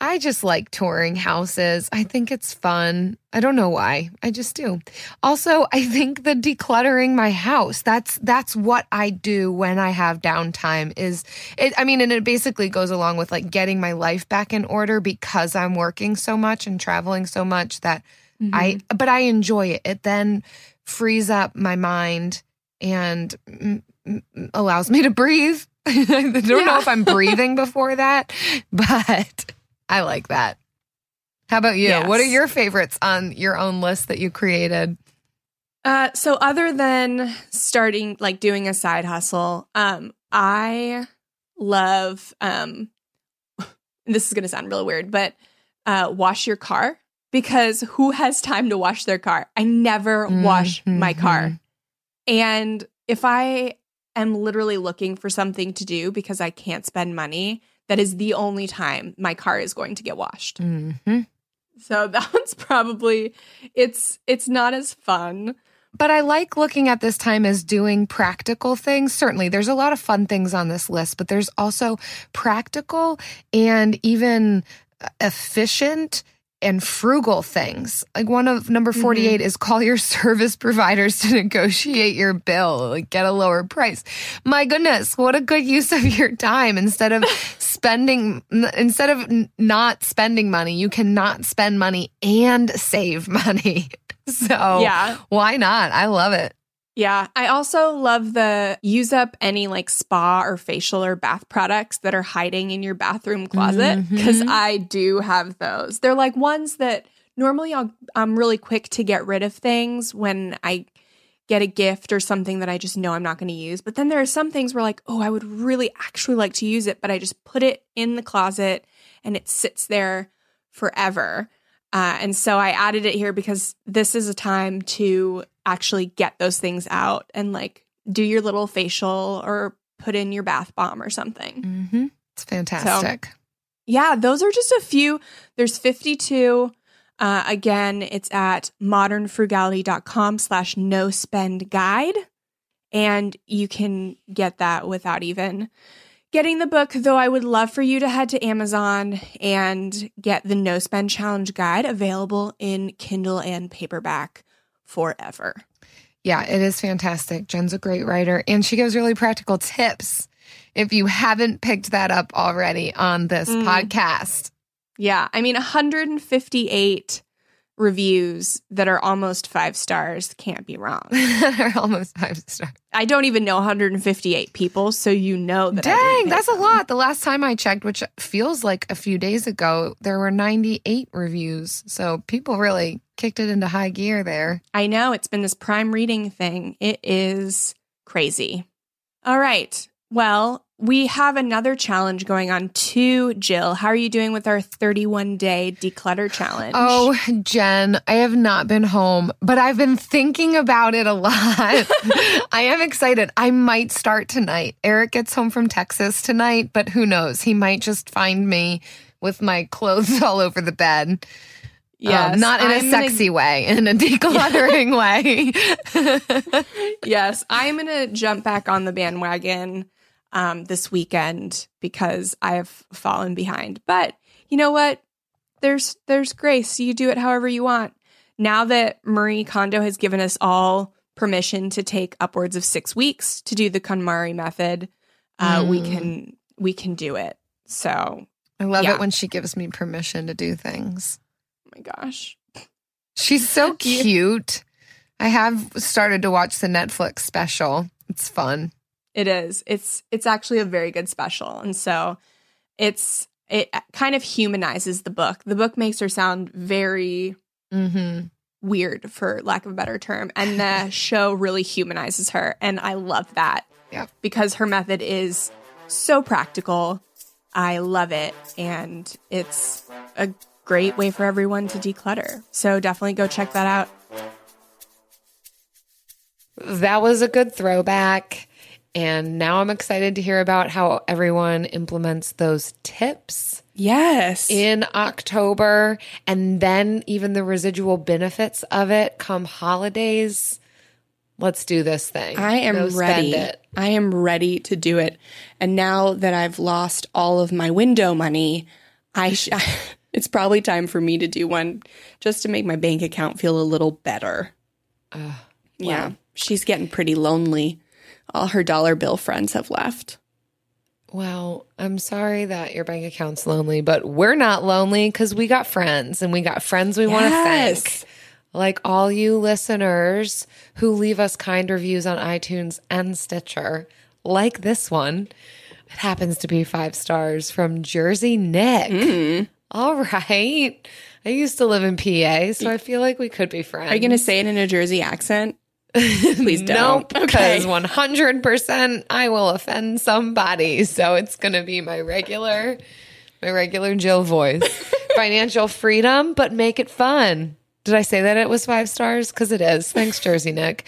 I just like touring houses. I think it's fun. I don't know why. I just do. Also, I think the decluttering my house, that's that's what I do when I have downtime is it I mean and it basically goes along with like getting my life back in order because I'm working so much and traveling so much that I but I enjoy it. It then frees up my mind and mm, mm, allows me to breathe. I don't know if I'm breathing before that, but I like that. How about you? Yes. What are your favorites on your own list that you created? Uh, so other than starting like doing a side hustle, um, I love um this is gonna sound really weird, but uh wash your car because who has time to wash their car? I never wash my car. And if I am literally looking for something to do because I can't spend money, that is the only time my car is going to get washed. Mm-hmm. So that one's probably it's it's not as fun. But I like looking at this time as doing practical things. Certainly, there's a lot of fun things on this list, but there's also practical and even efficient and frugal things. Like one of number 48 is call your service providers to negotiate your bill, like get a lower price. My goodness, what a good use of your time instead of spending instead of not spending money, you cannot spend money and save money. So, Yeah. why not? I love it. Yeah. I also love the use up any like spa or facial or bath products that are hiding in your bathroom closet because mm-hmm. I do have those. They're like ones that normally I'll, I'm really quick to get rid of things when I get a gift or something that I just know I'm not going to use. But then there are some things where like, oh, I would really actually like to use it, but I just put it in the closet and it sits there forever. Uh, and so I added it here because this is a time to actually get those things out and like do your little facial or put in your bath bomb or something. Mm-hmm. It's fantastic. Yeah, those are just a few. There's 52. Uh, again, it's at modernfrugality.com slash no spend guide. And you can get that without even getting the book, though I would love for you to head to Amazon and get the no spend challenge guide available in Kindle and paperback forever. Yeah, it is fantastic. Jen's a great writer and she gives really practical tips. If you haven't picked that up already on this Mm. podcast, Yeah, I mean 158 reviews that are almost 5 stars can't be wrong. they're almost five stars. I don't even know 158 people, so you know that. Dang, that's a lot. The last time I checked, which feels like a few days ago, there were 98 reviews. So people really kicked it into high gear there. I know it's been this prime reading thing. It is crazy. All right. Well, we have another challenge going on too, Jill. How are you doing with our 31 day declutter challenge? Oh, Jen, I have not been home, but I've been thinking about it a lot. I am excited. I might start tonight. Eric gets home from Texas tonight, but who knows? He might just find me with my clothes all over the bed. Um, not in a I'm gonna- sexy way, in a decluttering way. yes, I'm going to jump back on the bandwagon um, this weekend because I have fallen behind. But you know what? There's there's grace. You do it however you want. Now that Marie Kondo has given us all permission to take upwards of six weeks to do the KonMari method, uh, we Mm. can we can do it. So, I love Yeah. it when she gives me permission to do things. oh my gosh, She's so cute. I have started to watch the Netflix special. It's fun. It is. It's it's actually a very good special. And so it's it kind of humanizes the book. The book makes her sound very Mm-hmm. weird for lack of a better term. And the show really humanizes her. And I love that. Yeah. Because her method is so practical. I love it. And it's a great way for everyone to declutter. So definitely go check that out. that was a good throwback. And now I'm excited to hear about how everyone implements those tips Yes. in October and then even the residual benefits of it come holidays. Let's do this thing. I am Go ready. I am ready to do it. And now that I've lost all of my window money, I sh- it's probably time for me to do one just to make my bank account feel a little better. yeah, she's getting pretty lonely. All her dollar bill friends have left. Well, I'm sorry that your bank account's lonely, but we're not lonely because we got friends and we got friends we want to Yes. thank. Like all you listeners who leave us kind reviews on iTunes and Stitcher, like this one. It happens to be five stars from Jersey Nick. Mm-hmm. All right. I used to live in PA, so I feel like we could be friends. Are you going to say it in a Jersey accent? Please don't. Nope, because 100% I will offend somebody. So it's going to be my regular, my regular Jill voice. Financial freedom, but make it fun. Did I say that it was five stars? Because it is. Thanks, Jersey Nick.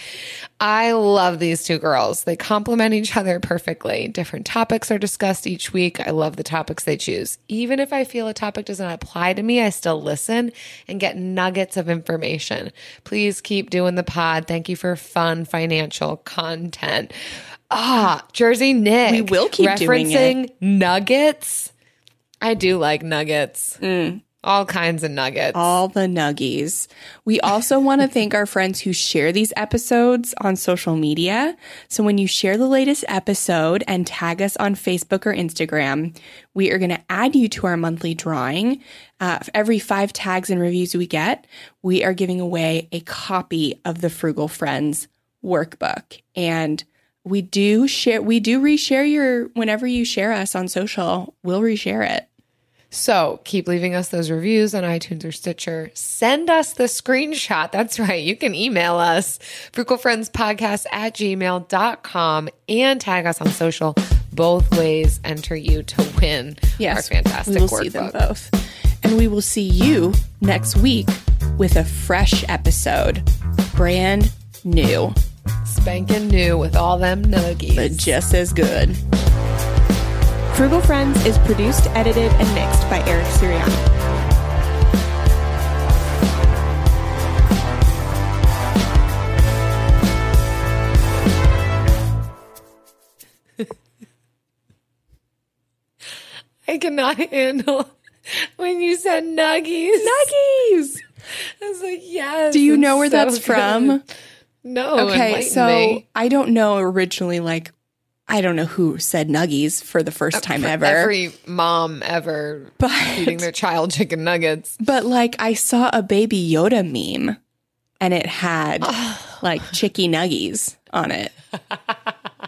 I love these two girls. They complement each other perfectly. Different topics are discussed each week. I love the topics they choose. Even if I feel a topic does not apply to me, I still listen and get nuggets of information. Please keep doing the pod. Thank you for fun financial content. Ah, Jersey Nick. We will keep doing referencing nuggets. I do like nuggets. All kinds of nuggets. all the nuggies. We also want to thank our friends who share these episodes on social media. So when you share the latest episode and tag us on Facebook or Instagram, we are going to add you to our monthly drawing. Uh, every five tags and reviews we get, we are giving away a copy of the Frugal Friends workbook. And we do share, we do reshare your, whenever you share us on social, we'll reshare it. So keep leaving us those reviews on iTunes or Stitcher. Send us the screenshot. That's right. You can email us, frugalfriendspodcast at gmail.com and tag us on social. Both ways enter you to win our fantastic we will workbook. see them both. And we will see you next week with a fresh episode, brand new, Spanking new with all them nuggies. but just as good. Frugal Friends is produced, edited, and mixed by Eric Sirianni. I cannot handle when you said nuggies. Nuggies! I was like, yes. Do you know where so that's good. from? No. Oh, okay, so me. I don't know originally, like, I don't know who said nuggies for the first uh, time For ever. Every mom ever But- feeding their child chicken nuggets. But like I saw a baby Yoda meme and it had like chicky nuggies on it.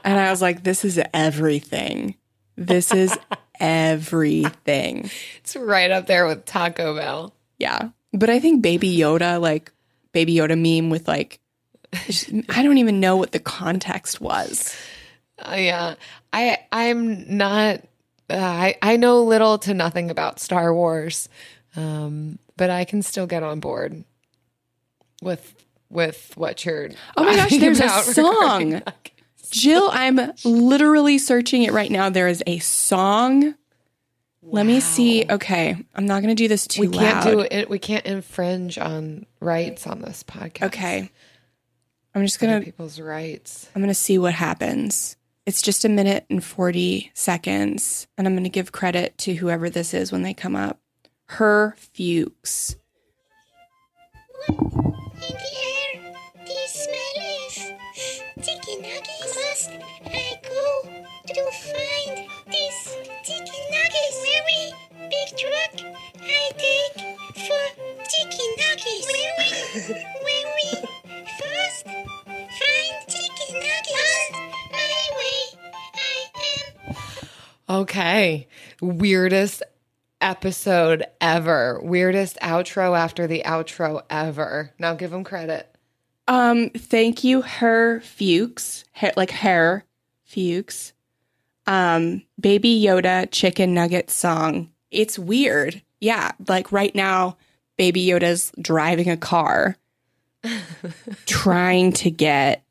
And I was like, this is everything. This is everything. It's right up there with Taco Bell. Yeah. But I think baby Yoda, like baby Yoda meme with like, I don't even know what the context was. Uh, yeah, I I'm not. Uh, I I know little to nothing about Star Wars, um, but I can still get on board with with what you're. Oh my gosh, there's a song. Jill, I'm literally searching it right now. There is a song. Let me see. Okay, I'm not going to do this too We can't loud. do it. We can't infringe on rights on this podcast. Okay. I'm just going to people's rights. I'm going to see what happens. It's just a minute and 40 seconds, and I'm going to give credit to whoever this is when they come up. Her Fuchs. What in the air This smell is chicken nuggets. Must I go to find this chicken nuggets? Very big truck I take for chicken nuggets. Very, very fast. Find chicken nuggets. On my way. I am Okay. Weirdest episode ever. Weirdest outro after the outro ever. Now give them credit. Um, thank you, Her Fuchs. Her, like Her Fuchs. Um, Baby Yoda chicken nugget song. It's weird. Yeah, like right now, Baby Yoda's driving a car, trying to get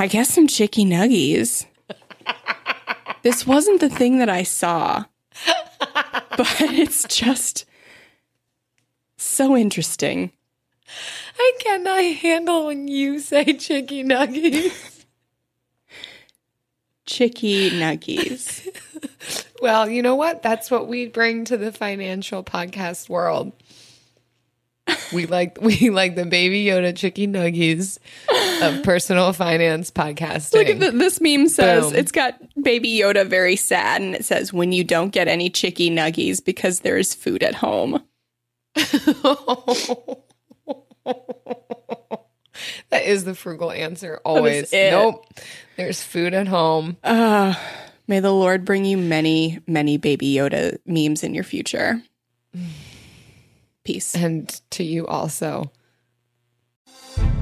I guess some chicky nuggies. This wasn't the thing that I saw, but it's just so interesting. I cannot handle when you say chicky nuggies. Chicky nuggies. well, you know what? That's what we bring to the financial podcast world. We like we like the baby Yoda chicky nuggies of personal finance podcasting. Look at the, this meme says Boom. it's got Baby Yoda very sad, and it says when you don't get any chicky nuggies because there is food at home. that is the frugal answer always. Nope. There's food at home. Uh, may the Lord bring you many, many Baby Yoda memes in your future. Peace. And to you also.